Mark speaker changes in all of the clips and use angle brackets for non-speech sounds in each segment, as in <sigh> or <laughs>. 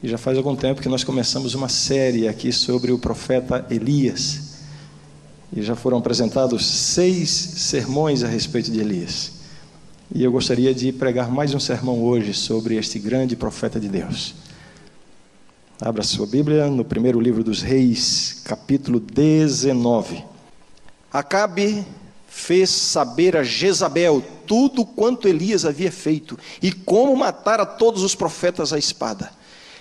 Speaker 1: E já faz algum tempo que nós começamos uma série aqui sobre o profeta Elias. E já foram apresentados seis sermões a respeito de Elias. E eu gostaria de pregar mais um sermão hoje sobre este grande profeta de Deus. Abra sua Bíblia no primeiro livro dos Reis, capítulo 19. Acabe fez saber a Jezabel tudo quanto Elias havia feito e como matara todos os profetas à espada.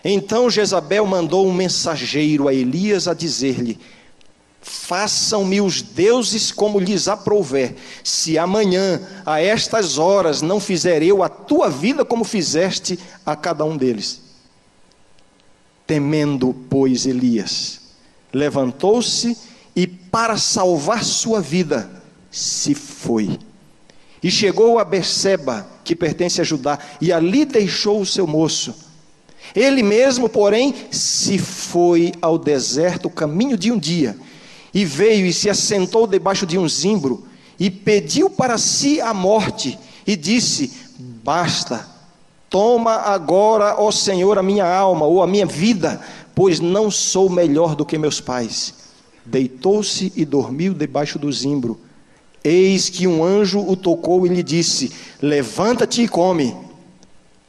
Speaker 1: Então Jezabel mandou um mensageiro a Elias a dizer-lhe: Façam-me os deuses como lhes aprouver, se amanhã, a estas horas, não fizer eu a tua vida como fizeste a cada um deles. Temendo, pois, Elias, levantou-se e, para salvar sua vida, se foi. E chegou a Berseba, que pertence a Judá, e ali deixou o seu moço. Ele mesmo, porém, se foi ao deserto, caminho de um dia e veio e se assentou debaixo de um zimbro e pediu para si a morte e disse: Basta, toma agora, ó Senhor, a minha alma ou a minha vida, pois não sou melhor do que meus pais. Deitou-se e dormiu debaixo do zimbro. Eis que um anjo o tocou e lhe disse: Levanta-te e come.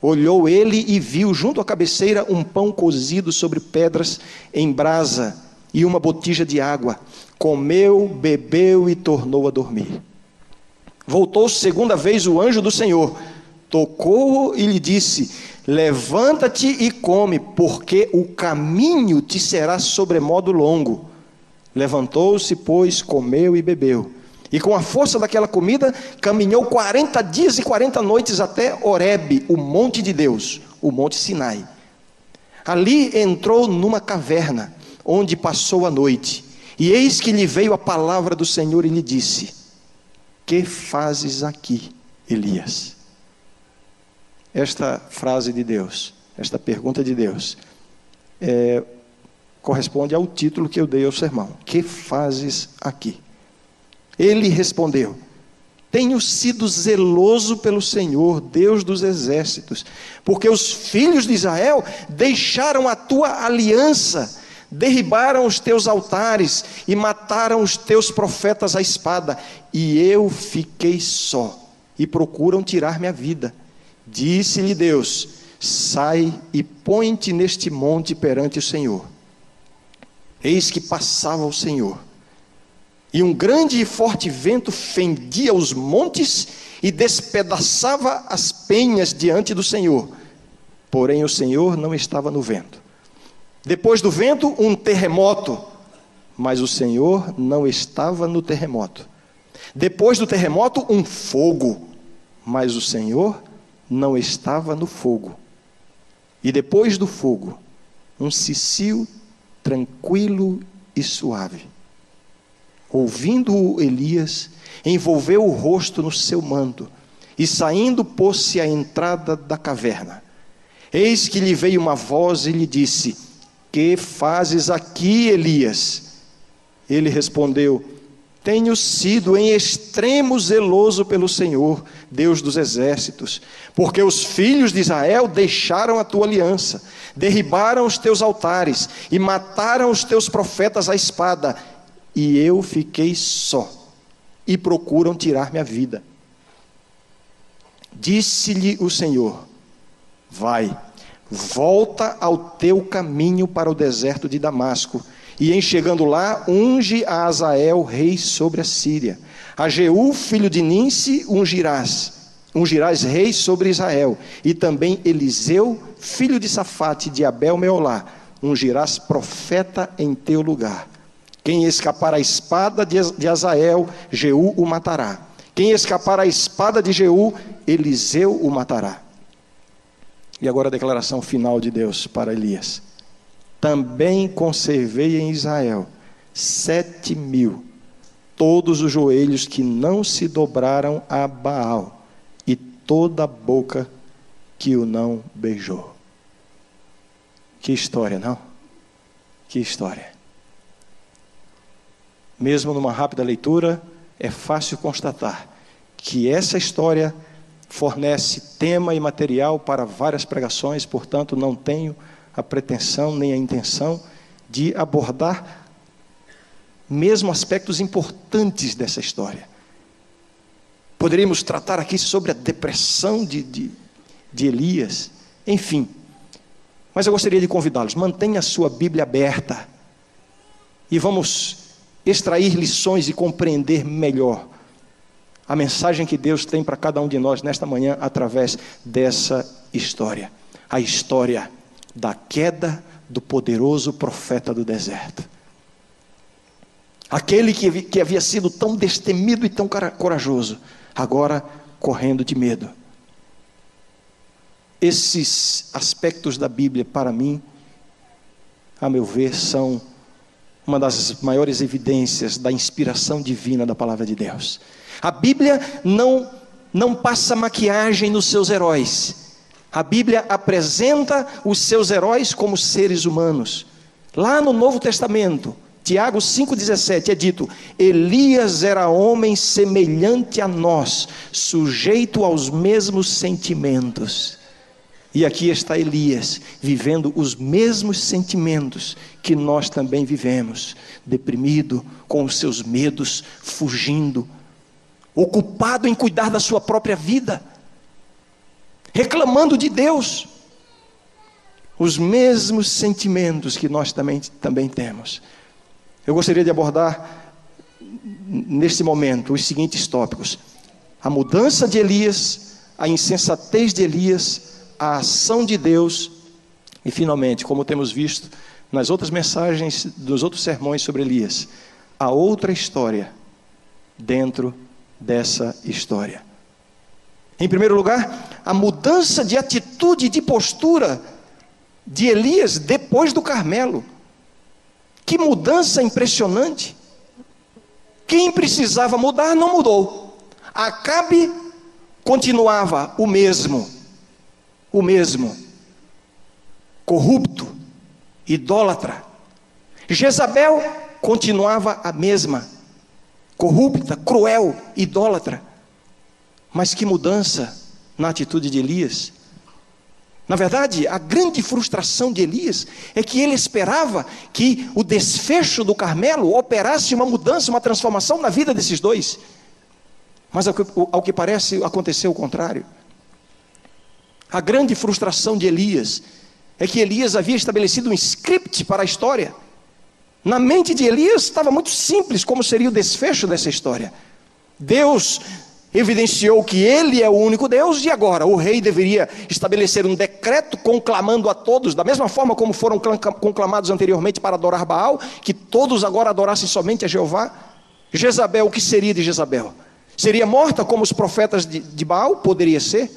Speaker 1: Olhou ele e viu junto à cabeceira um pão cozido sobre pedras em brasa e uma botija de água. Comeu, bebeu e tornou a dormir. Voltou segunda vez o anjo do Senhor, tocou-o e lhe disse: Levanta-te e come, porque o caminho te será sobremodo longo. Levantou-se, pois, comeu e bebeu. E com a força daquela comida, caminhou 40 dias e 40 noites até Horebe, o monte de Deus, o monte Sinai. Ali entrou numa caverna onde passou a noite. E eis que lhe veio a palavra do Senhor e lhe disse: Que fazes aqui, Elias? Esta frase de Deus, esta pergunta de Deus, é, corresponde ao título que eu dei ao sermão: Que fazes aqui? Ele respondeu: Tenho sido zeloso pelo Senhor, Deus dos exércitos, porque os filhos de Israel deixaram a tua aliança derribaram os teus altares e mataram os teus profetas à espada, e eu fiquei só, e procuram tirar minha vida. Disse-lhe Deus: Sai e põe-te neste monte perante o Senhor. Eis que passava o Senhor, e um grande e forte vento fendia os montes e despedaçava as penhas diante do Senhor. Porém, o Senhor não estava no vento. Depois do vento, um terremoto, mas o Senhor não estava no terremoto. Depois do terremoto, um fogo, mas o Senhor não estava no fogo. E depois do fogo, um cicio tranquilo e suave. Ouvindo-o Elias, envolveu o rosto no seu manto e saindo pôs-se à entrada da caverna. Eis que lhe veio uma voz e lhe disse: que fazes aqui, Elias? Ele respondeu: Tenho sido em extremo zeloso pelo Senhor, Deus dos exércitos, porque os filhos de Israel deixaram a tua aliança, derribaram os teus altares e mataram os teus profetas à espada, e eu fiquei só, e procuram tirar minha vida. Disse-lhe o Senhor: Vai Volta ao teu caminho para o deserto de Damasco, e em chegando lá, unge a Azael, rei sobre a Síria. A Jeú, filho de Ninse, ungirás. Ungirás rei sobre Israel. E também Eliseu, filho de Safate, de Abel Meolá, ungirás profeta em teu lugar. Quem escapar à espada de Azael, Jeú o matará. Quem escapar à espada de Jeú, Eliseu o matará. E agora a declaração final de Deus para Elias: Também conservei em Israel sete mil, todos os joelhos que não se dobraram a Baal, e toda a boca que o não beijou. Que história, não? Que história. Mesmo numa rápida leitura, é fácil constatar que essa história fornece tema e material para várias pregações, portanto, não tenho a pretensão nem a intenção de abordar mesmo aspectos importantes dessa história. Poderíamos tratar aqui sobre a depressão de, de, de Elias, enfim. Mas eu gostaria de convidá-los, mantenha a sua Bíblia aberta e vamos extrair lições e compreender melhor a mensagem que Deus tem para cada um de nós nesta manhã através dessa história. A história da queda do poderoso profeta do deserto. Aquele que, que havia sido tão destemido e tão corajoso, agora correndo de medo. Esses aspectos da Bíblia, para mim, a meu ver, são uma das maiores evidências da inspiração divina da palavra de Deus. A Bíblia não, não passa maquiagem nos seus heróis. A Bíblia apresenta os seus heróis como seres humanos. Lá no Novo Testamento, Tiago 5,17 é dito: Elias era homem semelhante a nós, sujeito aos mesmos sentimentos. E aqui está Elias, vivendo os mesmos sentimentos que nós também vivemos, deprimido, com os seus medos, fugindo, ocupado em cuidar da sua própria vida, reclamando de Deus, os mesmos sentimentos que nós também, também temos. Eu gostaria de abordar neste momento os seguintes tópicos: a mudança de Elias, a insensatez de Elias, a ação de Deus e, finalmente, como temos visto nas outras mensagens dos outros sermões sobre Elias, a outra história dentro dessa história. Em primeiro lugar, a mudança de atitude de postura de Elias depois do Carmelo. Que mudança impressionante! Quem precisava mudar não mudou. Acabe continuava o mesmo, o mesmo, corrupto, idólatra. Jezabel continuava a mesma corrupta, cruel, idólatra. Mas que mudança na atitude de Elias. Na verdade, a grande frustração de Elias é que ele esperava que o desfecho do Carmelo operasse uma mudança, uma transformação na vida desses dois. Mas ao que, ao que parece aconteceu o contrário. A grande frustração de Elias é que Elias havia estabelecido um script para a história na mente de Elias estava muito simples como seria o desfecho dessa história. Deus evidenciou que ele é o único Deus e agora o rei deveria estabelecer um decreto conclamando a todos, da mesma forma como foram conclamados anteriormente para adorar Baal, que todos agora adorassem somente a Jeová. Jezabel, o que seria de Jezabel? Seria morta como os profetas de, de Baal? Poderia ser.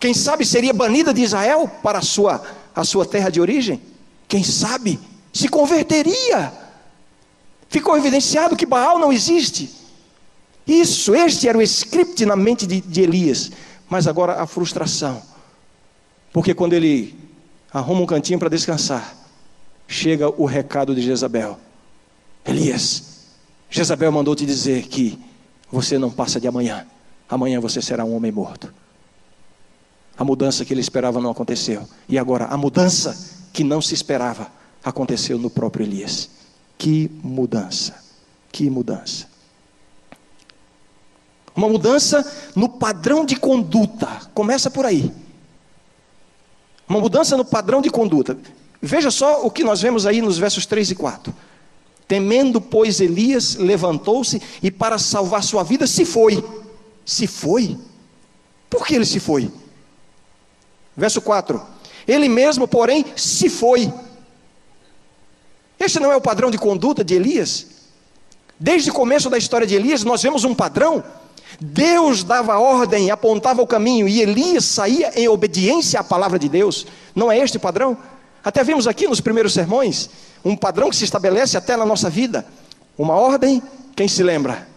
Speaker 1: Quem sabe seria banida de Israel para a sua, a sua terra de origem? Quem sabe? Se converteria ficou evidenciado que Baal não existe. Isso, este era o script na mente de, de Elias. Mas agora a frustração. Porque quando ele arruma um cantinho para descansar, chega o recado de Jezabel: Elias, Jezabel mandou te dizer que você não passa de amanhã. Amanhã você será um homem morto. A mudança que ele esperava não aconteceu. E agora, a mudança que não se esperava aconteceu no próprio Elias. Que mudança, que mudança. Uma mudança no padrão de conduta, começa por aí. Uma mudança no padrão de conduta. Veja só o que nós vemos aí nos versos 3 e 4. Temendo, pois, Elias levantou-se e, para salvar sua vida, se foi. Se foi? Por que ele se foi? Verso 4: Ele mesmo, porém, se foi este não é o padrão de conduta de Elias? Desde o começo da história de Elias, nós vemos um padrão. Deus dava ordem, apontava o caminho, e Elias saía em obediência à palavra de Deus. Não é este o padrão? Até vimos aqui nos primeiros sermões um padrão que se estabelece até na nossa vida. Uma ordem, quem se lembra?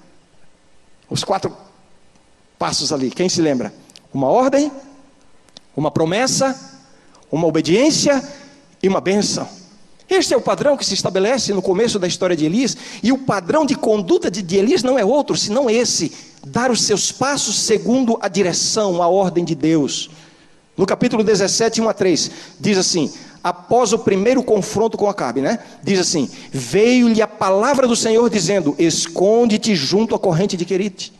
Speaker 1: Os quatro passos ali, quem se lembra? Uma ordem, uma promessa, uma obediência e uma bênção. Este é o padrão que se estabelece no começo da história de Elias, e o padrão de conduta de, Elias não é outro, senão esse: dar os seus passos segundo a direção, a ordem de Deus. No capítulo 17, 1 a 3, diz assim: após o primeiro confronto com Acabe, né? Diz assim: Veio-lhe a palavra do Senhor dizendo: Esconde-te junto à corrente de Querite.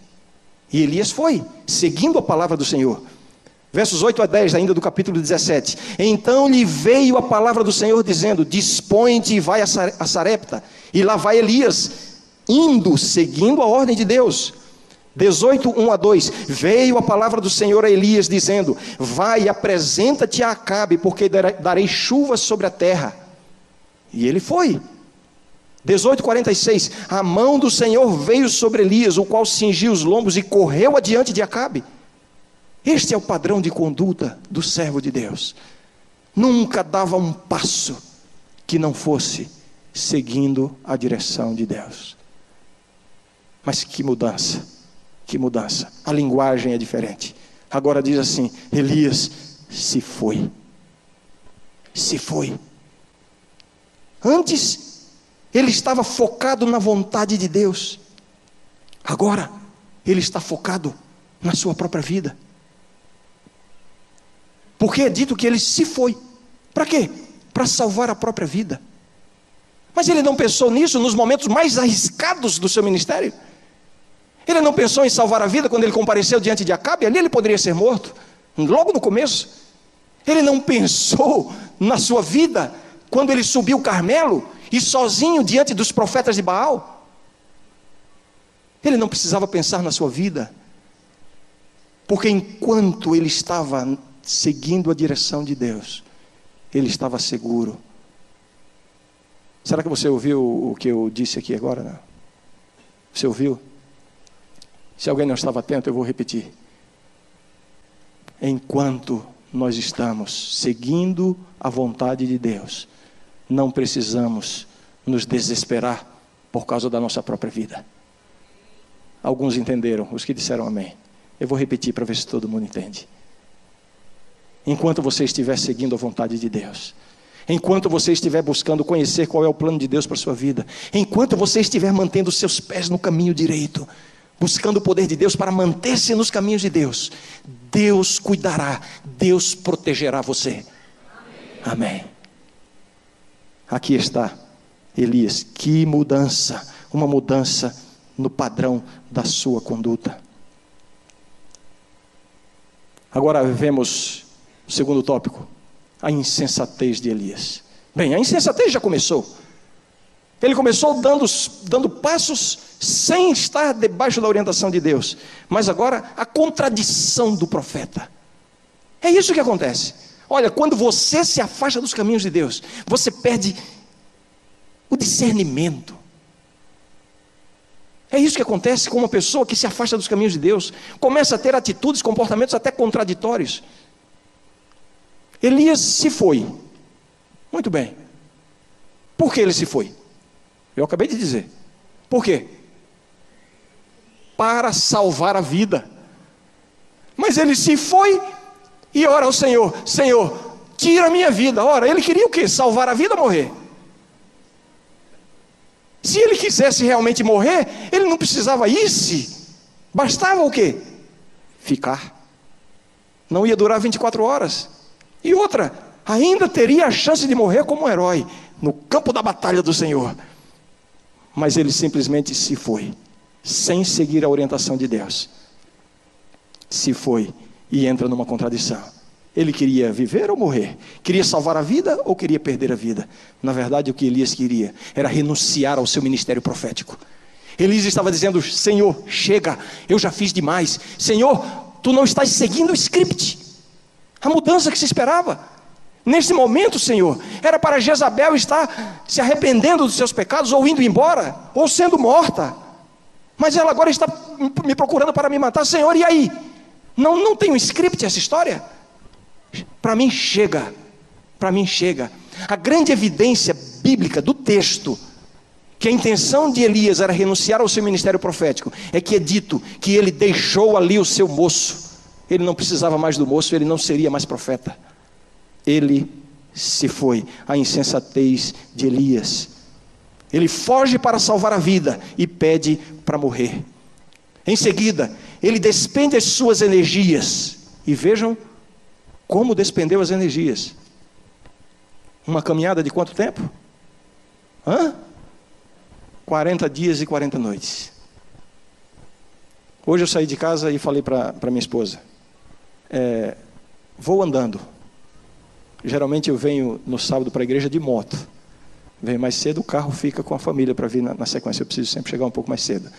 Speaker 1: E Elias foi, seguindo a palavra do Senhor. Versos 8 a 10, ainda do capítulo 17. Então lhe veio a palavra do Senhor dizendo: Dispõe-te e vai a Sarepta. E lá vai Elias, indo, seguindo a ordem de Deus. 18, 1 a 2: Veio a palavra do Senhor a Elias, dizendo: Vai, apresenta-te a Acabe, porque darei chuvas sobre a terra. E ele foi. 18, 46: A mão do Senhor veio sobre Elias, o qual cingiu os lombos e correu adiante de Acabe. Este é o padrão de conduta do servo de Deus. Nunca dava um passo que não fosse seguindo a direção de Deus. Mas que mudança! Que mudança. A linguagem é diferente. Agora diz assim: Elias se foi. Se foi. Antes, ele estava focado na vontade de Deus. Agora, ele está focado na sua própria vida. Porque é dito que ele se foi. Para quê? Para salvar a própria vida. Mas ele não pensou nisso nos momentos mais arriscados do seu ministério? Ele não pensou em salvar a vida quando ele compareceu diante de Acabe? Ali ele poderia ser morto, logo no começo. Ele não pensou na sua vida quando ele subiu o Carmelo e sozinho diante dos profetas de Baal? Ele não precisava pensar na sua vida, porque enquanto ele estava seguindo a direção de Deus, ele estava seguro. Será que você ouviu o que eu disse aqui agora? Não? Você ouviu? Se alguém não estava atento, eu vou repetir. Enquanto nós estamos seguindo a vontade de Deus, não precisamos nos desesperar por causa da nossa própria vida. Alguns entenderam, os que disseram amém. Eu vou repetir para ver se todo mundo entende. Enquanto você estiver seguindo a vontade de Deus, enquanto você estiver buscando conhecer qual é o plano de Deus para a sua vida, enquanto você estiver mantendo seus pés no caminho direito, buscando o poder de Deus para manter-se nos caminhos de Deus, Deus cuidará, Deus protegerá você. Amém. Amém. Aqui está Elias, que mudança, uma mudança no padrão da sua conduta. Agora vemos o segundo tópico, a insensatez de Elias. Bem, a insensatez já começou. Ele começou dando, dando passos sem estar debaixo da orientação de Deus. Mas agora, a contradição do profeta. É isso que acontece. Olha, quando você se afasta dos caminhos de Deus, você perde o discernimento. É isso que acontece com uma pessoa que se afasta dos caminhos de Deus, começa a ter atitudes, comportamentos até contraditórios. Elias se foi. Muito bem. Por que ele se foi? Eu acabei de dizer. Por quê? Para salvar a vida. Mas ele se foi e ora ao Senhor: Senhor, tira a minha vida. Ora, ele queria o quê? Salvar a vida ou morrer? Se ele quisesse realmente morrer, ele não precisava ir-se. Bastava o quê? Ficar. Não ia durar 24 horas. E outra, ainda teria a chance de morrer como um herói no campo da batalha do Senhor mas ele simplesmente se foi, sem seguir a orientação de Deus. Se foi e entra numa contradição. Ele queria viver ou morrer? Queria salvar a vida ou queria perder a vida? Na verdade, o que Elias queria era renunciar ao seu ministério profético. Elias estava dizendo: Senhor, chega, eu já fiz demais. Senhor, tu não estás seguindo o script, a mudança que se esperava. Nesse momento, Senhor, era para Jezabel estar se arrependendo dos seus pecados, ou indo embora, ou sendo morta. Mas ela agora está me procurando para me matar, Senhor, e aí? Não, não tem um script essa história? Para mim chega, para mim chega. A grande evidência bíblica do texto, que a intenção de Elias era renunciar ao seu ministério profético, é que é dito que ele deixou ali o seu moço. Ele não precisava mais do moço, ele não seria mais profeta ele se foi. A insensatez de Elias. Ele foge para salvar a vida e pede para morrer. Em seguida, ele despende as suas energias. E vejam como despendeu as energias. Uma caminhada de quanto tempo? Hã? 40 dias e 40 noites. Hoje eu saí de casa e falei para minha esposa: é, vou andando. Geralmente eu venho no sábado para a igreja de moto. Venho mais cedo, o carro fica com a família para vir na, na sequência. Eu preciso sempre chegar um pouco mais cedo.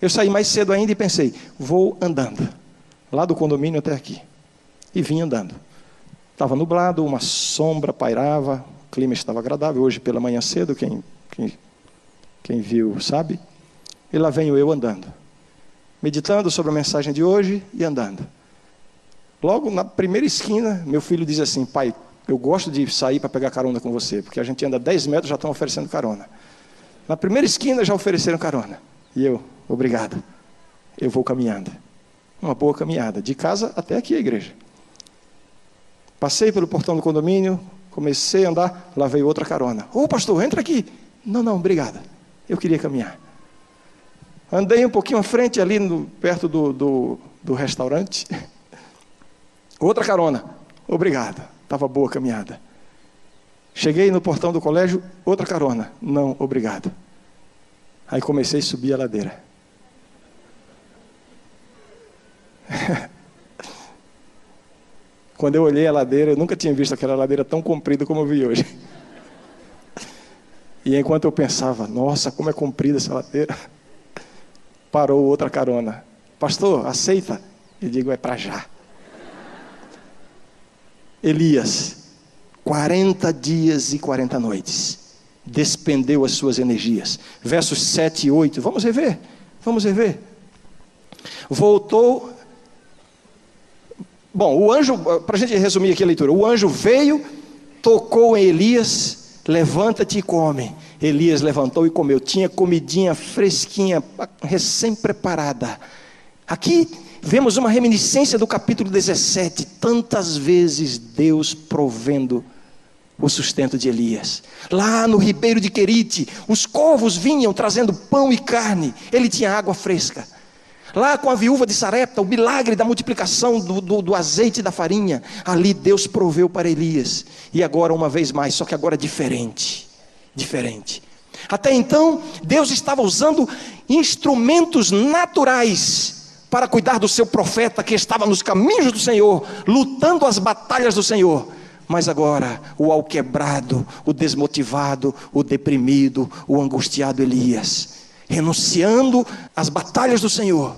Speaker 1: Eu saí mais cedo ainda e pensei: vou andando. Lá do condomínio até aqui. E vim andando. Estava nublado, uma sombra pairava, o clima estava agradável. Hoje pela manhã cedo, quem, quem, quem viu sabe. E lá venho eu andando, meditando sobre a mensagem de hoje e andando. Logo na primeira esquina, meu filho diz assim: Pai, eu gosto de sair para pegar carona com você, porque a gente anda 10 metros já estão oferecendo carona. Na primeira esquina já ofereceram carona. E eu, obrigado. Eu vou caminhando. Uma boa caminhada, de casa até aqui a igreja. Passei pelo portão do condomínio, comecei a andar, lá veio outra carona. Ô pastor, entra aqui. Não, não, obrigado. Eu queria caminhar. Andei um pouquinho à frente, ali no, perto do, do, do restaurante. <laughs> Outra carona. Obrigado. Estava boa a caminhada. Cheguei no portão do colégio, outra carona. Não, obrigado. Aí comecei a subir a ladeira. <laughs> Quando eu olhei a ladeira, eu nunca tinha visto aquela ladeira tão comprida como eu vi hoje. E enquanto eu pensava, nossa, como é comprida essa ladeira, parou outra carona. Pastor, aceita? Eu digo, é para já. Elias, 40 dias e 40 noites, despendeu as suas energias. Versos 7 e 8, vamos rever, vamos rever. Voltou Bom, o anjo, para a gente resumir aqui a leitura, o anjo veio, tocou em Elias, levanta-te e come. Elias levantou e comeu. Tinha comidinha fresquinha, recém-preparada. Aqui vemos uma reminiscência do capítulo 17. Tantas vezes Deus provendo o sustento de Elias. Lá no ribeiro de Querite, os corvos vinham trazendo pão e carne. Ele tinha água fresca. Lá com a viúva de Sarepta, o milagre da multiplicação do, do, do, azeite e da farinha, ali Deus proveu para Elias. E agora, uma vez mais, só que agora diferente. Diferente. Até então, Deus estava usando instrumentos naturais para cuidar do seu profeta que estava nos caminhos do Senhor, lutando as batalhas do Senhor. Mas agora, o alquebrado, o desmotivado, o deprimido, o angustiado Elias, renunciando às batalhas do Senhor,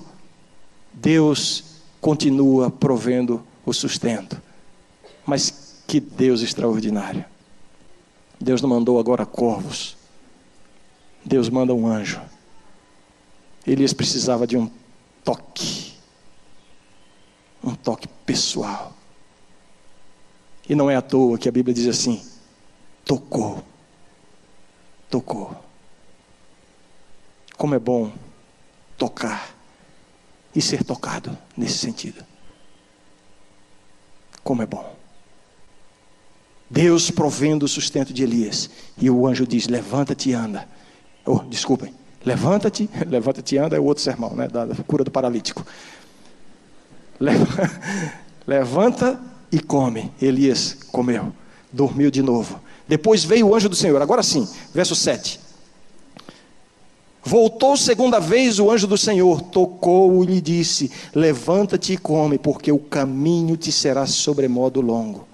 Speaker 1: Deus continua provendo o sustento. Mas que Deus extraordinário. Deus não mandou agora corvos. Deus manda um anjo. Elias precisava de um toque. Um toque pessoal. E não é à toa que a Bíblia diz assim: tocou. Tocou. Como é bom tocar e ser tocado nesse sentido. Como é bom. Deus provendo o sustento de Elias. E o anjo diz: Levanta-te e anda. Oh, desculpem. Levanta-te, <laughs> levanta-te e anda é o outro sermão, né? Da cura do paralítico. <laughs> Levanta e come. Elias comeu, dormiu de novo. Depois veio o anjo do Senhor. Agora sim, verso 7. Voltou segunda vez o anjo do Senhor, tocou e lhe disse: Levanta-te e come, porque o caminho te será sobremodo longo.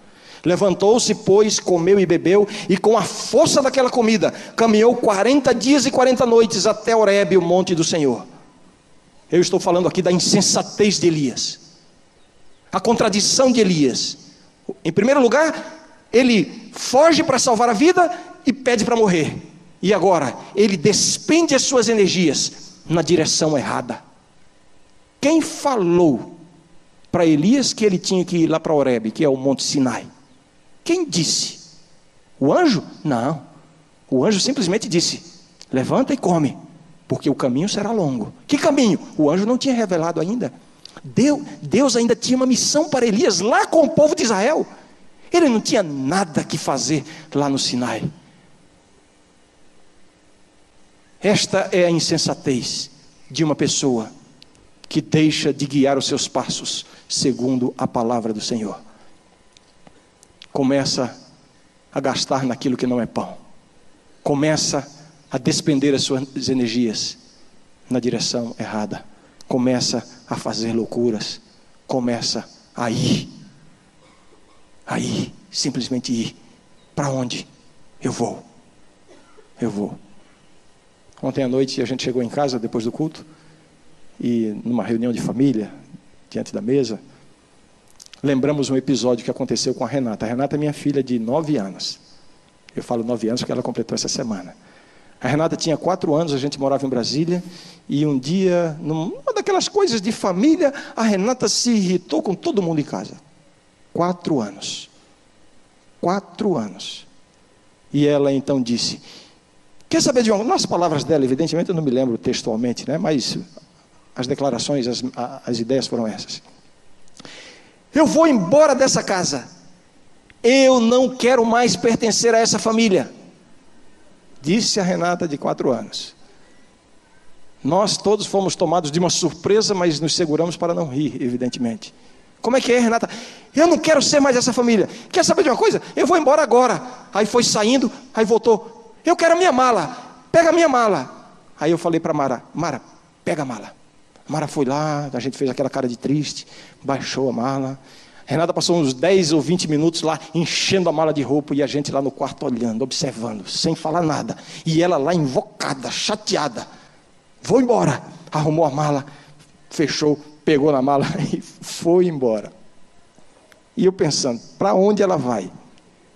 Speaker 1: Levantou-se, pois, comeu e bebeu, e com a força daquela comida, caminhou 40 dias e 40 noites até Horebe, o monte do Senhor. Eu estou falando aqui da insensatez de Elias, a contradição de Elias. Em primeiro lugar, ele foge para salvar a vida e pede para morrer. E agora, ele despende as suas energias na direção errada. Quem falou para Elias que ele tinha que ir lá para Oreb, que é o Monte Sinai? Quem disse? O anjo? Não. O anjo simplesmente disse: Levanta e come, porque o caminho será longo. Que caminho? O anjo não tinha revelado ainda. Deus, Deus ainda tinha uma missão para Elias lá com o povo de Israel. Ele não tinha nada que fazer lá no Sinai. Esta é a insensatez de uma pessoa que deixa de guiar os seus passos segundo a palavra do Senhor. Começa a gastar naquilo que não é pão. Começa a despender as suas energias na direção errada. Começa a fazer loucuras. Começa a ir. A ir, simplesmente ir. Para onde? Eu vou. Eu vou. Ontem à noite a gente chegou em casa depois do culto e numa reunião de família, diante da mesa, lembramos um episódio que aconteceu com a Renata. A Renata é minha filha de nove anos. Eu falo nove anos porque ela completou essa semana. A Renata tinha quatro anos, a gente morava em Brasília, e um dia, numa daquelas coisas de família, a Renata se irritou com todo mundo em casa. Quatro anos. Quatro anos. E ela então disse: Quer saber de uma. Nas palavras dela, evidentemente eu não me lembro textualmente, né? mas as declarações, as, as ideias foram essas. Eu vou embora dessa casa. Eu não quero mais pertencer a essa família. Disse a Renata de quatro anos. Nós todos fomos tomados de uma surpresa, mas nos seguramos para não rir, evidentemente. Como é que é, Renata? Eu não quero ser mais essa família. Quer saber de uma coisa? Eu vou embora agora. Aí foi saindo, aí voltou. Eu quero a minha mala. Pega a minha mala. Aí eu falei para Mara: Mara, pega a mala. Mara foi lá, a gente fez aquela cara de triste, baixou a mala. Renata passou uns 10 ou 20 minutos lá, enchendo a mala de roupa, e a gente lá no quarto olhando, observando, sem falar nada. E ela lá invocada, chateada. Vou embora. Arrumou a mala, fechou, pegou na mala <laughs> e foi embora. E eu pensando, para onde ela vai?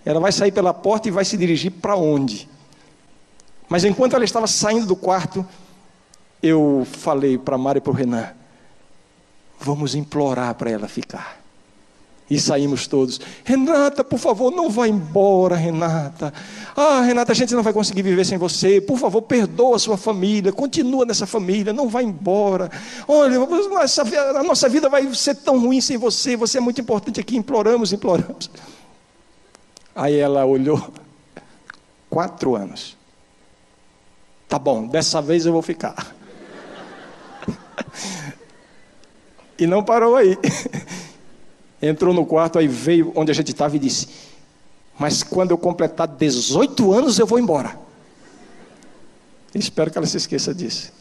Speaker 1: Ela vai sair pela porta e vai se dirigir para onde? Mas enquanto ela estava saindo do quarto, eu falei para a Mari e para o Renan: vamos implorar para ela ficar. E saímos todos. Renata, por favor, não vá embora, Renata. Ah, Renata, a gente não vai conseguir viver sem você. Por favor, perdoa a sua família. Continua nessa família, não vá embora. Olha, a nossa vida vai ser tão ruim sem você. Você é muito importante aqui. Imploramos, imploramos. Aí ela olhou. <laughs> Quatro anos. Tá bom, dessa vez eu vou ficar. E não parou aí. Entrou no quarto, aí veio onde a gente estava e disse: Mas quando eu completar 18 anos, eu vou embora. Espero que ela se esqueça disso.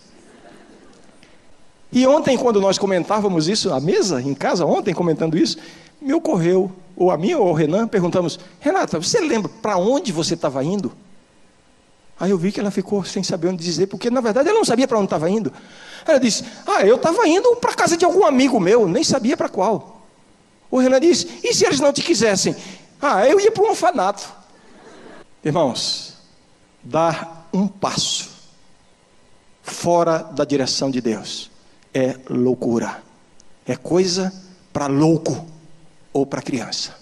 Speaker 1: E ontem, quando nós comentávamos isso à mesa, em casa, ontem comentando isso, me ocorreu, ou a mim ou ao Renan, perguntamos: Renata, você lembra para onde você estava indo? Aí eu vi que ela ficou sem saber onde dizer, porque na verdade ela não sabia para onde estava indo. Ela disse: Ah, eu estava indo para casa de algum amigo meu, nem sabia para qual. O Renan disse: E se eles não te quisessem? Ah, eu ia para um orfanato. Irmãos, dar um passo fora da direção de Deus é loucura, é coisa para louco ou para criança.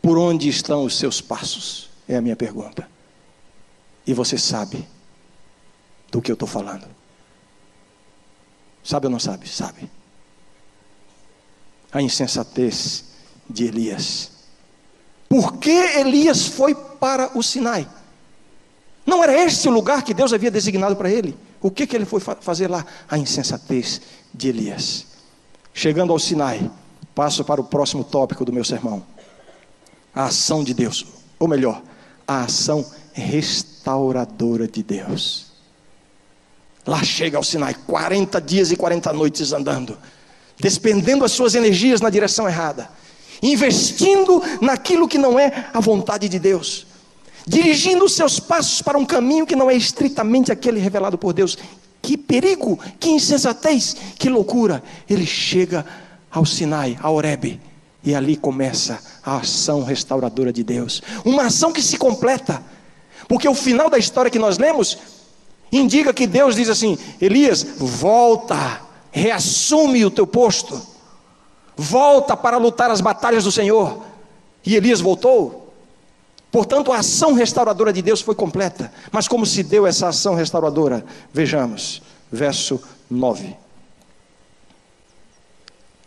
Speaker 1: Por onde estão os seus passos? É a minha pergunta. E você sabe do que eu estou falando. Sabe ou não sabe? Sabe. A insensatez de Elias. Por que Elias foi para o Sinai? Não era este o lugar que Deus havia designado para ele? O que, que ele foi fazer lá? A insensatez de Elias. Chegando ao Sinai, passo para o próximo tópico do meu sermão: a ação de Deus, ou melhor, a ação restauradora de Deus. Lá chega ao Sinai, 40 dias e 40 noites andando, despendendo as suas energias na direção errada, investindo naquilo que não é a vontade de Deus, dirigindo os seus passos para um caminho que não é estritamente aquele revelado por Deus. Que perigo, que insensatez, que loucura! Ele chega ao Sinai, a Horebe, e ali começa a ação restauradora de Deus. Uma ação que se completa, porque o final da história que nós lemos indica que Deus diz assim: Elias, volta, reassume o teu posto, volta para lutar as batalhas do Senhor. E Elias voltou. Portanto, a ação restauradora de Deus foi completa. Mas como se deu essa ação restauradora? Vejamos, verso 9.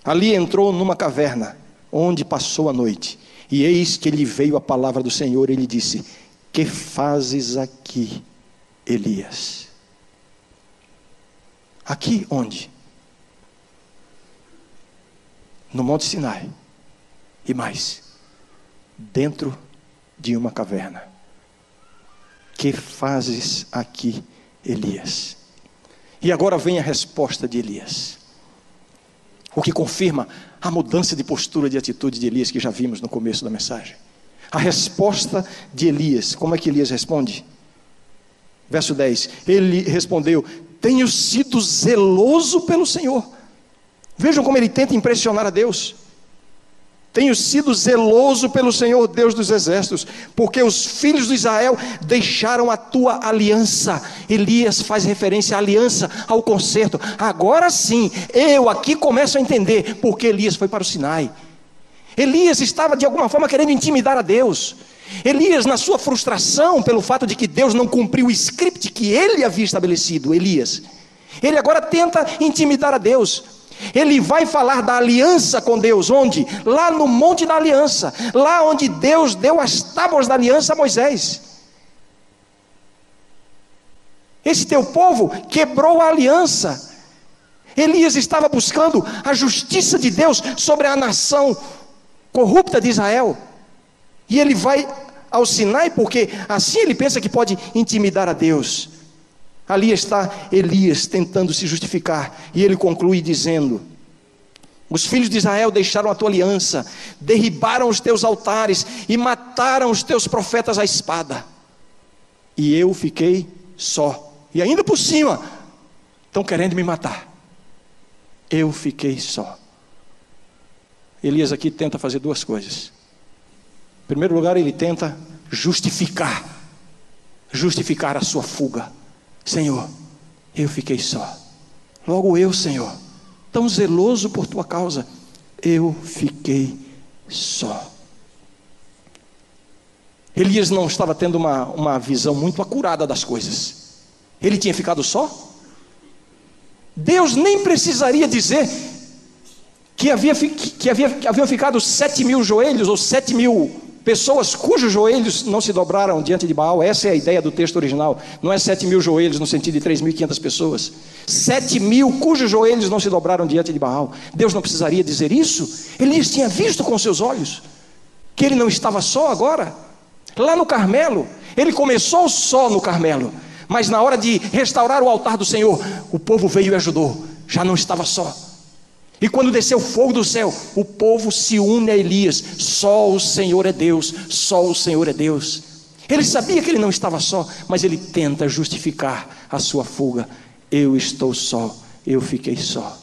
Speaker 1: Ali entrou numa caverna, onde passou a noite. E eis que lhe veio a palavra do Senhor, e ele disse: Que fazes aqui? Elias. Aqui onde? No Monte Sinai. E mais, dentro de uma caverna. Que fazes aqui, Elias? E agora vem a resposta de Elias. O que confirma a mudança de postura, de atitude de Elias que já vimos no começo da mensagem. A resposta de Elias, como é que Elias responde? Verso 10: Ele respondeu: Tenho sido zeloso pelo Senhor. Vejam como ele tenta impressionar a Deus. Tenho sido zeloso pelo Senhor Deus dos exércitos, porque os filhos de Israel deixaram a tua aliança. Elias faz referência à aliança, ao concerto. Agora sim, eu aqui começo a entender porque Elias foi para o Sinai. Elias estava de alguma forma querendo intimidar a Deus. Elias, na sua frustração pelo fato de que Deus não cumpriu o script que ele havia estabelecido, Elias, ele agora tenta intimidar a Deus. Ele vai falar da aliança com Deus, onde? Lá no Monte da Aliança, lá onde Deus deu as tábuas da aliança a Moisés. Esse teu povo quebrou a aliança. Elias estava buscando a justiça de Deus sobre a nação corrupta de Israel. E ele vai ao Sinai porque assim ele pensa que pode intimidar a Deus. Ali está Elias tentando se justificar, e ele conclui dizendo: Os filhos de Israel deixaram a tua aliança, derribaram os teus altares e mataram os teus profetas à espada. E eu fiquei só, e ainda por cima, estão querendo me matar. Eu fiquei só. Elias aqui tenta fazer duas coisas. Em primeiro lugar, ele tenta justificar, justificar a sua fuga. Senhor, eu fiquei só. Logo eu, Senhor, tão zeloso por tua causa, eu fiquei só. Elias não estava tendo uma, uma visão muito acurada das coisas. Ele tinha ficado só? Deus nem precisaria dizer que, havia, que, havia, que haviam ficado sete mil joelhos ou sete mil Pessoas cujos joelhos não se dobraram diante de Baal, essa é a ideia do texto original. Não é sete mil joelhos no sentido de 3.500 pessoas. Sete mil cujos joelhos não se dobraram diante de Baal. Deus não precisaria dizer isso. Elias tinha visto com seus olhos que ele não estava só agora. Lá no Carmelo, ele começou só no Carmelo, mas na hora de restaurar o altar do Senhor, o povo veio e ajudou. Já não estava só. E quando desceu fogo do céu, o povo se une a Elias. Só o Senhor é Deus, só o Senhor é Deus. Ele sabia que ele não estava só, mas ele tenta justificar a sua fuga. Eu estou só, eu fiquei só.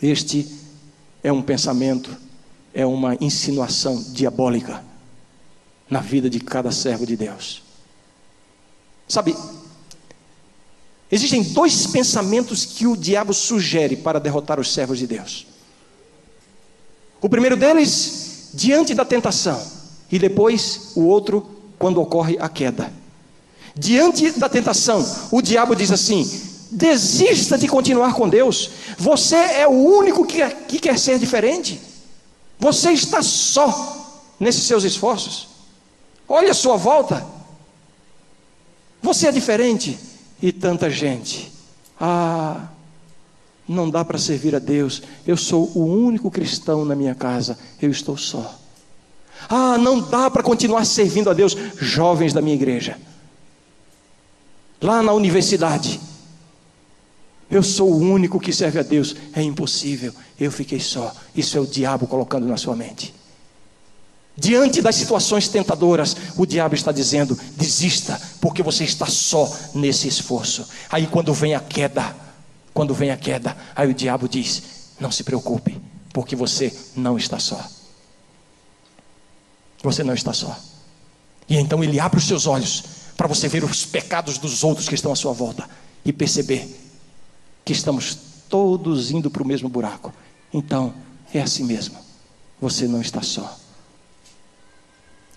Speaker 1: Este é um pensamento, é uma insinuação diabólica na vida de cada servo de Deus. Sabe, Existem dois pensamentos que o diabo sugere para derrotar os servos de Deus. O primeiro deles, diante da tentação, e depois o outro, quando ocorre a queda. Diante da tentação, o diabo diz assim: desista de continuar com Deus, você é o único que, que quer ser diferente, você está só nesses seus esforços. Olha a sua volta, você é diferente e tanta gente. Ah, não dá para servir a Deus. Eu sou o único cristão na minha casa. Eu estou só. Ah, não dá para continuar servindo a Deus. Jovens da minha igreja. Lá na universidade. Eu sou o único que serve a Deus. É impossível. Eu fiquei só. Isso é o diabo colocando na sua mente. Diante das situações tentadoras, o diabo está dizendo: desista, porque você está só nesse esforço. Aí quando vem a queda, quando vem a queda, aí o diabo diz: não se preocupe, porque você não está só. Você não está só. E então ele abre os seus olhos para você ver os pecados dos outros que estão à sua volta e perceber que estamos todos indo para o mesmo buraco. Então, é assim mesmo. Você não está só.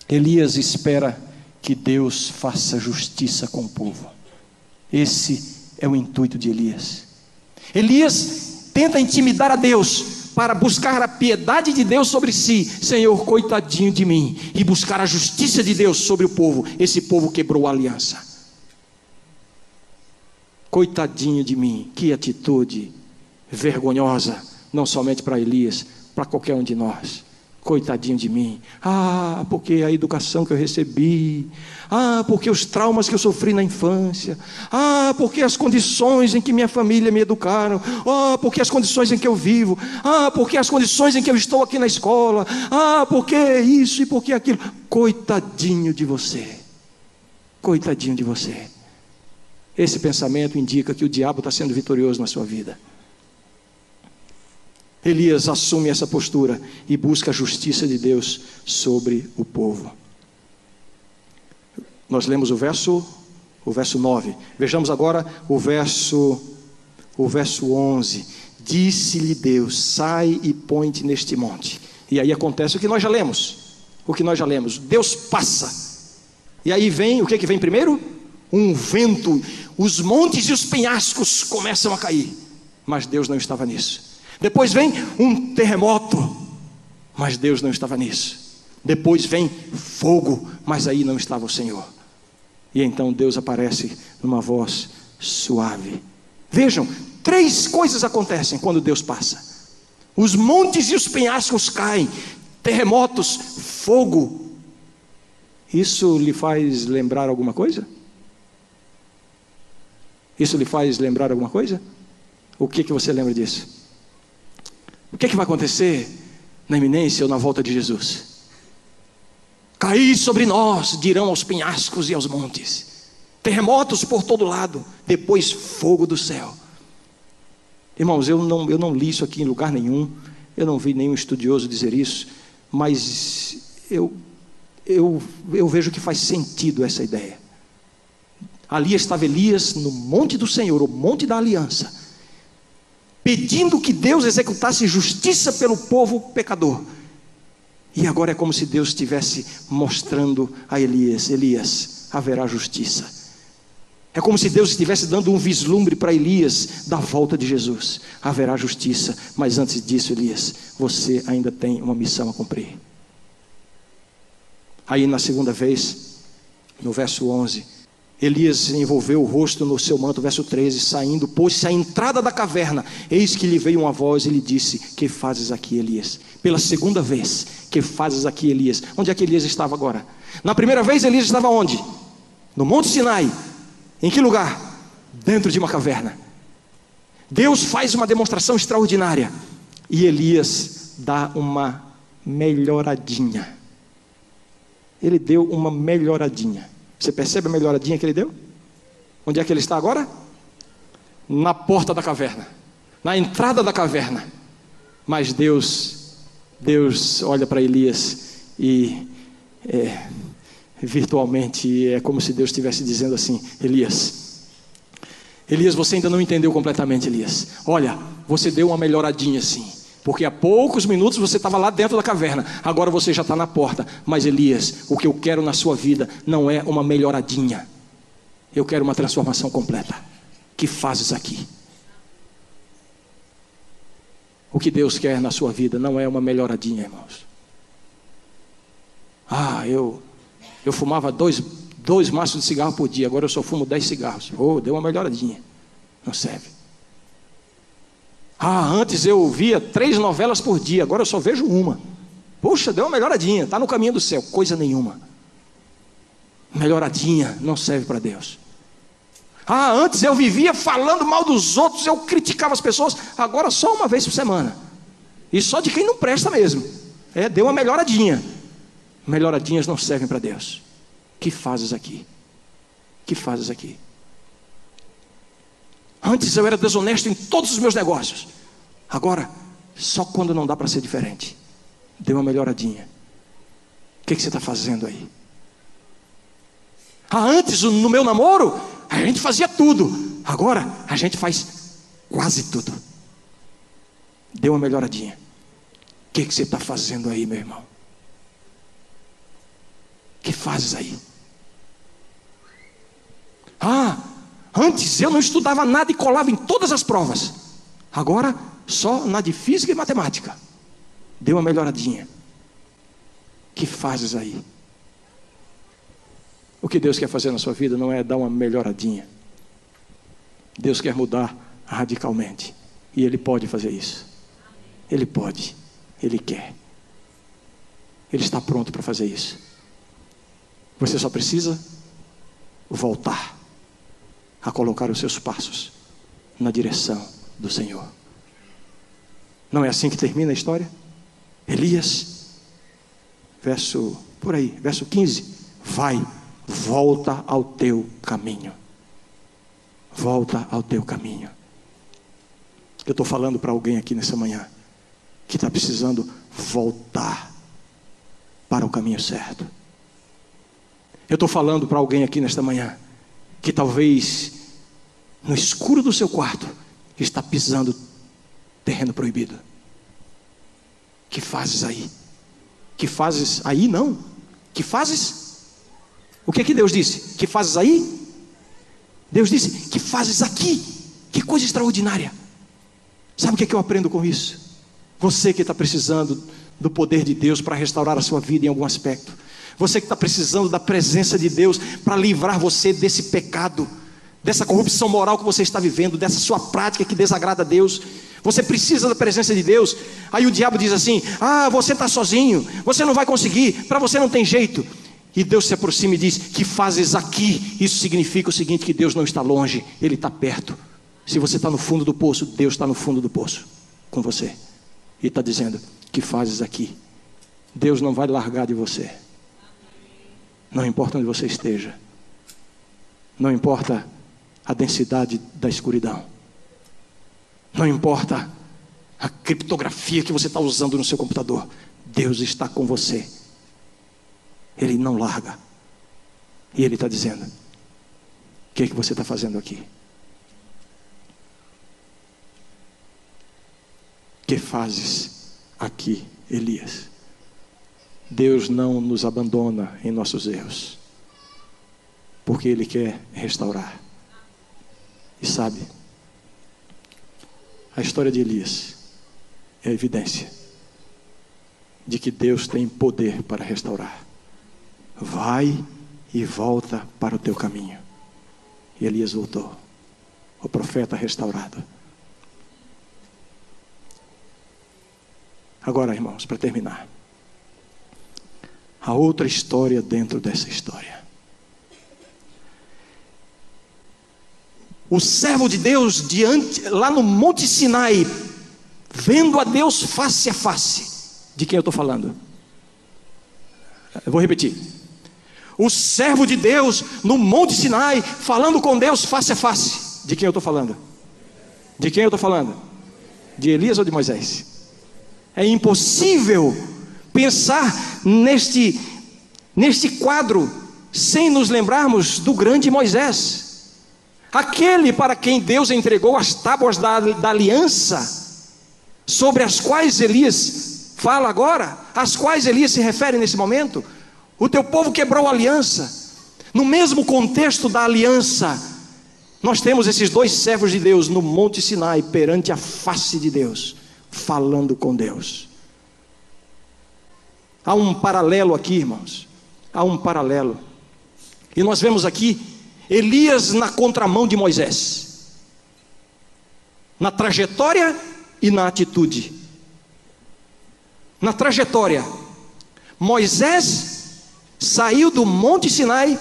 Speaker 1: Elias espera que Deus faça justiça com o povo. Esse é o intuito de Elias. Elias tenta intimidar a Deus para buscar a piedade de Deus sobre si, Senhor, coitadinho de mim, e buscar a justiça de Deus sobre o povo. Esse povo quebrou a aliança. Coitadinho de mim, que atitude vergonhosa, não somente para Elias, para qualquer um de nós. Coitadinho de mim. Ah, porque a educação que eu recebi. Ah, porque os traumas que eu sofri na infância. Ah, porque as condições em que minha família me educaram. Ah, porque as condições em que eu vivo. Ah, porque as condições em que eu estou aqui na escola. Ah, porque isso e porque aquilo. Coitadinho de você. Coitadinho de você. Esse pensamento indica que o diabo está sendo vitorioso na sua vida. Elias assume essa postura e busca a justiça de Deus sobre o povo. Nós lemos o verso o verso 9. Vejamos agora o verso o verso 11. Disse-lhe Deus: Sai e põe-te neste monte. E aí acontece o que nós já lemos. O que nós já lemos. Deus passa. E aí vem, o que que vem primeiro? Um vento. Os montes e os penhascos começam a cair. Mas Deus não estava nisso. Depois vem um terremoto, mas Deus não estava nisso. Depois vem fogo, mas aí não estava o Senhor. E então Deus aparece numa voz suave. Vejam, três coisas acontecem quando Deus passa: os montes e os penhascos caem, terremotos, fogo. Isso lhe faz lembrar alguma coisa? Isso lhe faz lembrar alguma coisa? O que, que você lembra disso? O que, é que vai acontecer na iminência ou na volta de Jesus? Cair sobre nós, dirão aos penhascos e aos montes, terremotos por todo lado, depois fogo do céu. Irmãos, eu não, eu não li isso aqui em lugar nenhum, eu não vi nenhum estudioso dizer isso, mas eu, eu, eu vejo que faz sentido essa ideia. Ali estava Elias no monte do Senhor, o monte da aliança pedindo que Deus executasse justiça pelo povo pecador. E agora é como se Deus estivesse mostrando a Elias: Elias, haverá justiça. É como se Deus estivesse dando um vislumbre para Elias da volta de Jesus. Haverá justiça, mas antes disso, Elias, você ainda tem uma missão a cumprir. Aí, na segunda vez, no verso 11, Elias envolveu o rosto no seu manto, verso 13, saindo, pôs-se à entrada da caverna. Eis que lhe veio uma voz e lhe disse: Que fazes aqui, Elias? Pela segunda vez, que fazes aqui, Elias? Onde é que Elias estava agora? Na primeira vez, Elias estava onde? No Monte Sinai. Em que lugar? Dentro de uma caverna. Deus faz uma demonstração extraordinária e Elias dá uma melhoradinha. Ele deu uma melhoradinha. Você percebe a melhoradinha que ele deu? Onde é que ele está agora? Na porta da caverna, na entrada da caverna. Mas Deus, Deus olha para Elias e é, virtualmente é como se Deus estivesse dizendo assim: Elias, Elias, você ainda não entendeu completamente, Elias. Olha, você deu uma melhoradinha assim. Porque há poucos minutos você estava lá dentro da caverna, agora você já está na porta. Mas Elias, o que eu quero na sua vida não é uma melhoradinha, eu quero uma transformação completa. Que fazes aqui? O que Deus quer na sua vida não é uma melhoradinha, irmãos. Ah, eu, eu fumava dois, dois maços de cigarro por dia, agora eu só fumo dez cigarros. Oh, deu uma melhoradinha. Não serve. Ah, antes eu via três novelas por dia, agora eu só vejo uma. Poxa, deu uma melhoradinha, está no caminho do céu. Coisa nenhuma. Melhoradinha não serve para Deus. Ah, antes eu vivia falando mal dos outros, eu criticava as pessoas, agora só uma vez por semana. E só de quem não presta mesmo. É, deu uma melhoradinha. Melhoradinhas não servem para Deus. Que fazes aqui? Que fazes aqui? Antes eu era desonesto em todos os meus negócios. Agora, só quando não dá para ser diferente. Deu uma melhoradinha. O que, que você está fazendo aí? Ah, antes, no meu namoro, a gente fazia tudo. Agora, a gente faz quase tudo. Deu uma melhoradinha. O que, que você está fazendo aí, meu irmão? O que fazes aí? Ah, Antes eu não estudava nada e colava em todas as provas. Agora, só na de física e matemática. Deu uma melhoradinha. Que fazes aí? O que Deus quer fazer na sua vida não é dar uma melhoradinha. Deus quer mudar radicalmente. E Ele pode fazer isso. Ele pode. Ele quer. Ele está pronto para fazer isso. Você só precisa voltar a colocar os seus passos na direção do Senhor. Não é assim que termina a história? Elias, verso por aí, verso 15: Vai, volta ao teu caminho. Volta ao teu caminho. Eu estou falando para alguém aqui nessa manhã que está precisando voltar para o caminho certo. Eu estou falando para alguém aqui nesta manhã que talvez no escuro do seu quarto está pisando terreno proibido. Que fazes aí? Que fazes aí não? Que fazes? O que é que Deus disse? Que fazes aí? Deus disse: Que fazes aqui? Que coisa extraordinária. Sabe o que, é que eu aprendo com isso? Você que está precisando do poder de Deus para restaurar a sua vida em algum aspecto. Você que está precisando da presença de Deus para livrar você desse pecado, dessa corrupção moral que você está vivendo, dessa sua prática que desagrada a Deus. Você precisa da presença de Deus. Aí o diabo diz assim: Ah, você está sozinho, você não vai conseguir, para você não tem jeito. E Deus se aproxima e diz: Que fazes aqui? Isso significa o seguinte: que Deus não está longe, Ele está perto. Se você está no fundo do poço, Deus está no fundo do poço com você. E está dizendo: Que fazes aqui? Deus não vai largar de você. Não importa onde você esteja. Não importa a densidade da escuridão. Não importa a criptografia que você está usando no seu computador. Deus está com você. Ele não larga. E Ele está dizendo: O que, é que você está fazendo aqui? Que fazes aqui, Elias? Deus não nos abandona em nossos erros, porque Ele quer restaurar. E sabe, a história de Elias é a evidência de que Deus tem poder para restaurar. Vai e volta para o teu caminho. E Elias voltou, o profeta restaurado. Agora, irmãos, para terminar, a outra história dentro dessa história. O servo de Deus diante lá no Monte Sinai, vendo a Deus face a face. De quem eu estou falando? Eu vou repetir. O servo de Deus no Monte Sinai, falando com Deus face a face. De quem eu estou falando? De quem eu estou falando? De Elias ou de Moisés? É impossível pensar neste, neste quadro sem nos lembrarmos do grande Moisés. Aquele para quem Deus entregou as tábuas da, da aliança, sobre as quais Elias fala agora, as quais Elias se refere nesse momento. O teu povo quebrou a aliança. No mesmo contexto da aliança, nós temos esses dois servos de Deus no Monte Sinai, perante a face de Deus falando com Deus. Há um paralelo aqui, irmãos. Há um paralelo. E nós vemos aqui Elias na contramão de Moisés, na trajetória e na atitude. Na trajetória, Moisés saiu do Monte Sinai,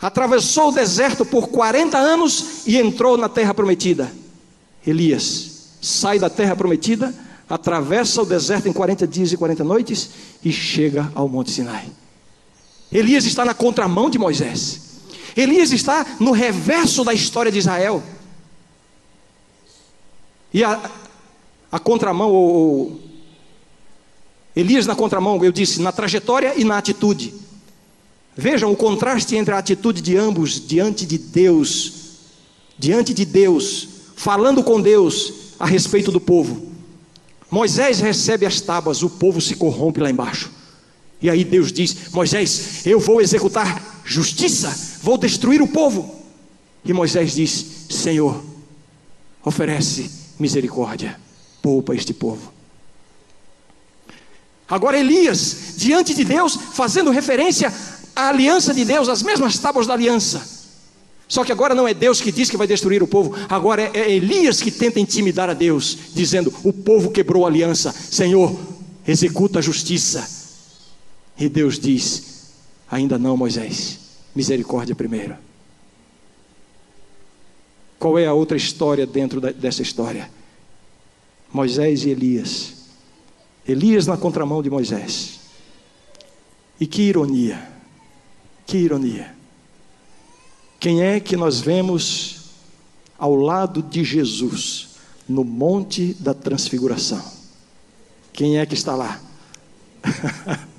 Speaker 1: atravessou o deserto por 40 anos e entrou na terra prometida. Elias sai da terra prometida, atravessa o deserto em 40 dias e 40 noites e chega ao Monte Sinai. Elias está na contramão de Moisés. Elias está no reverso da história de Israel. E a, a contramão, ou, Elias na contramão, eu disse, na trajetória e na atitude. Vejam o contraste entre a atitude de ambos diante de Deus, diante de Deus, falando com Deus, a respeito do povo. Moisés recebe as tábuas, o povo se corrompe lá embaixo. E aí Deus diz: Moisés, eu vou executar justiça, vou destruir o povo. E Moisés diz: Senhor, oferece misericórdia, poupa este povo. Agora Elias, diante de Deus, fazendo referência à aliança de Deus, as mesmas tábuas da aliança. Só que agora não é Deus que diz que vai destruir o povo, agora é Elias que tenta intimidar a Deus, dizendo: O povo quebrou a aliança, Senhor, executa a justiça. E Deus diz: Ainda não, Moisés, misericórdia primeiro. Qual é a outra história dentro dessa história? Moisés e Elias. Elias na contramão de Moisés. E que ironia, que ironia. Quem é que nós vemos ao lado de Jesus no Monte da Transfiguração? Quem é que está lá? <laughs>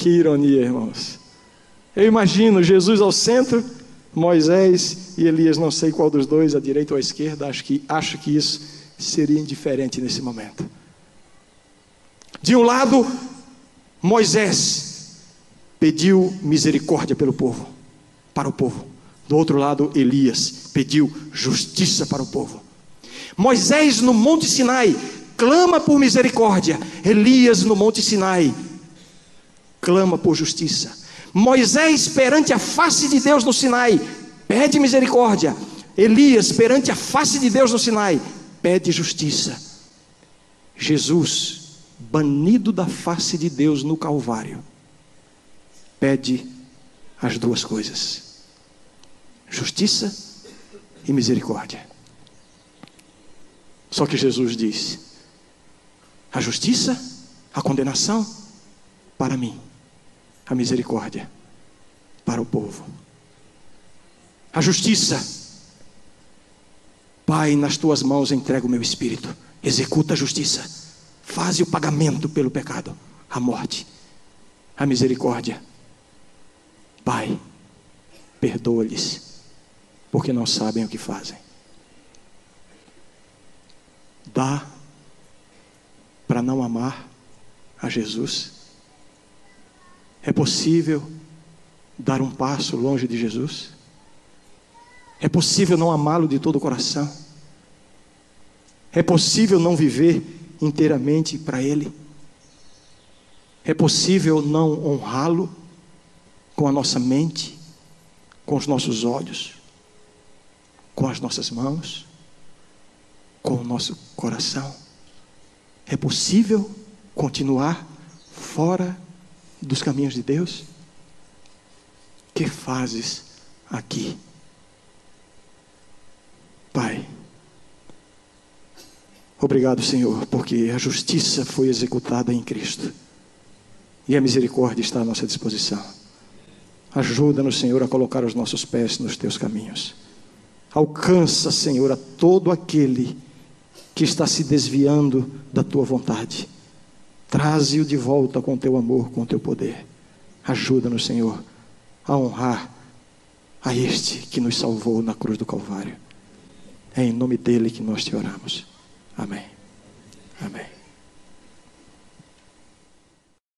Speaker 1: que ironia, irmãos. Eu imagino Jesus ao centro, Moisés e Elias, não sei qual dos dois, à direita ou à esquerda, acho que, acho que isso seria indiferente nesse momento. De um lado, Moisés pediu misericórdia pelo povo, para o povo. Do outro lado, Elias pediu justiça para o povo. Moisés no Monte Sinai clama por misericórdia. Elias no Monte Sinai clama por justiça. Moisés perante a face de Deus no Sinai pede misericórdia. Elias perante a face de Deus no Sinai pede justiça. Jesus banido da face de Deus no Calvário, pede as duas coisas: justiça e misericórdia. Só que Jesus diz: a justiça, a condenação, para mim, a misericórdia, para o povo. A justiça, Pai, nas tuas mãos entrego o meu espírito, executa a justiça Faze o pagamento pelo pecado, a morte, a misericórdia. Pai, perdoa-lhes, porque não sabem o que fazem. Dá para não amar a Jesus? É possível dar um passo longe de Jesus? É possível não amá-lo de todo o coração? É possível não viver inteiramente para Ele? É possível não honrá-lo com a nossa mente, com os nossos olhos, com as nossas mãos, com o nosso coração? É possível continuar fora dos caminhos de Deus? Que fazes aqui? Pai, Obrigado, Senhor, porque a justiça foi executada em Cristo e a misericórdia está à nossa disposição. Ajuda-nos, Senhor, a colocar os nossos pés nos teus caminhos. Alcança, Senhor, a todo aquele que está se desviando da tua vontade. Traze-o de volta com teu amor, com teu poder. Ajuda-nos, Senhor, a honrar a este que nos salvou na cruz do Calvário. É em nome dele que nós te oramos. Amém.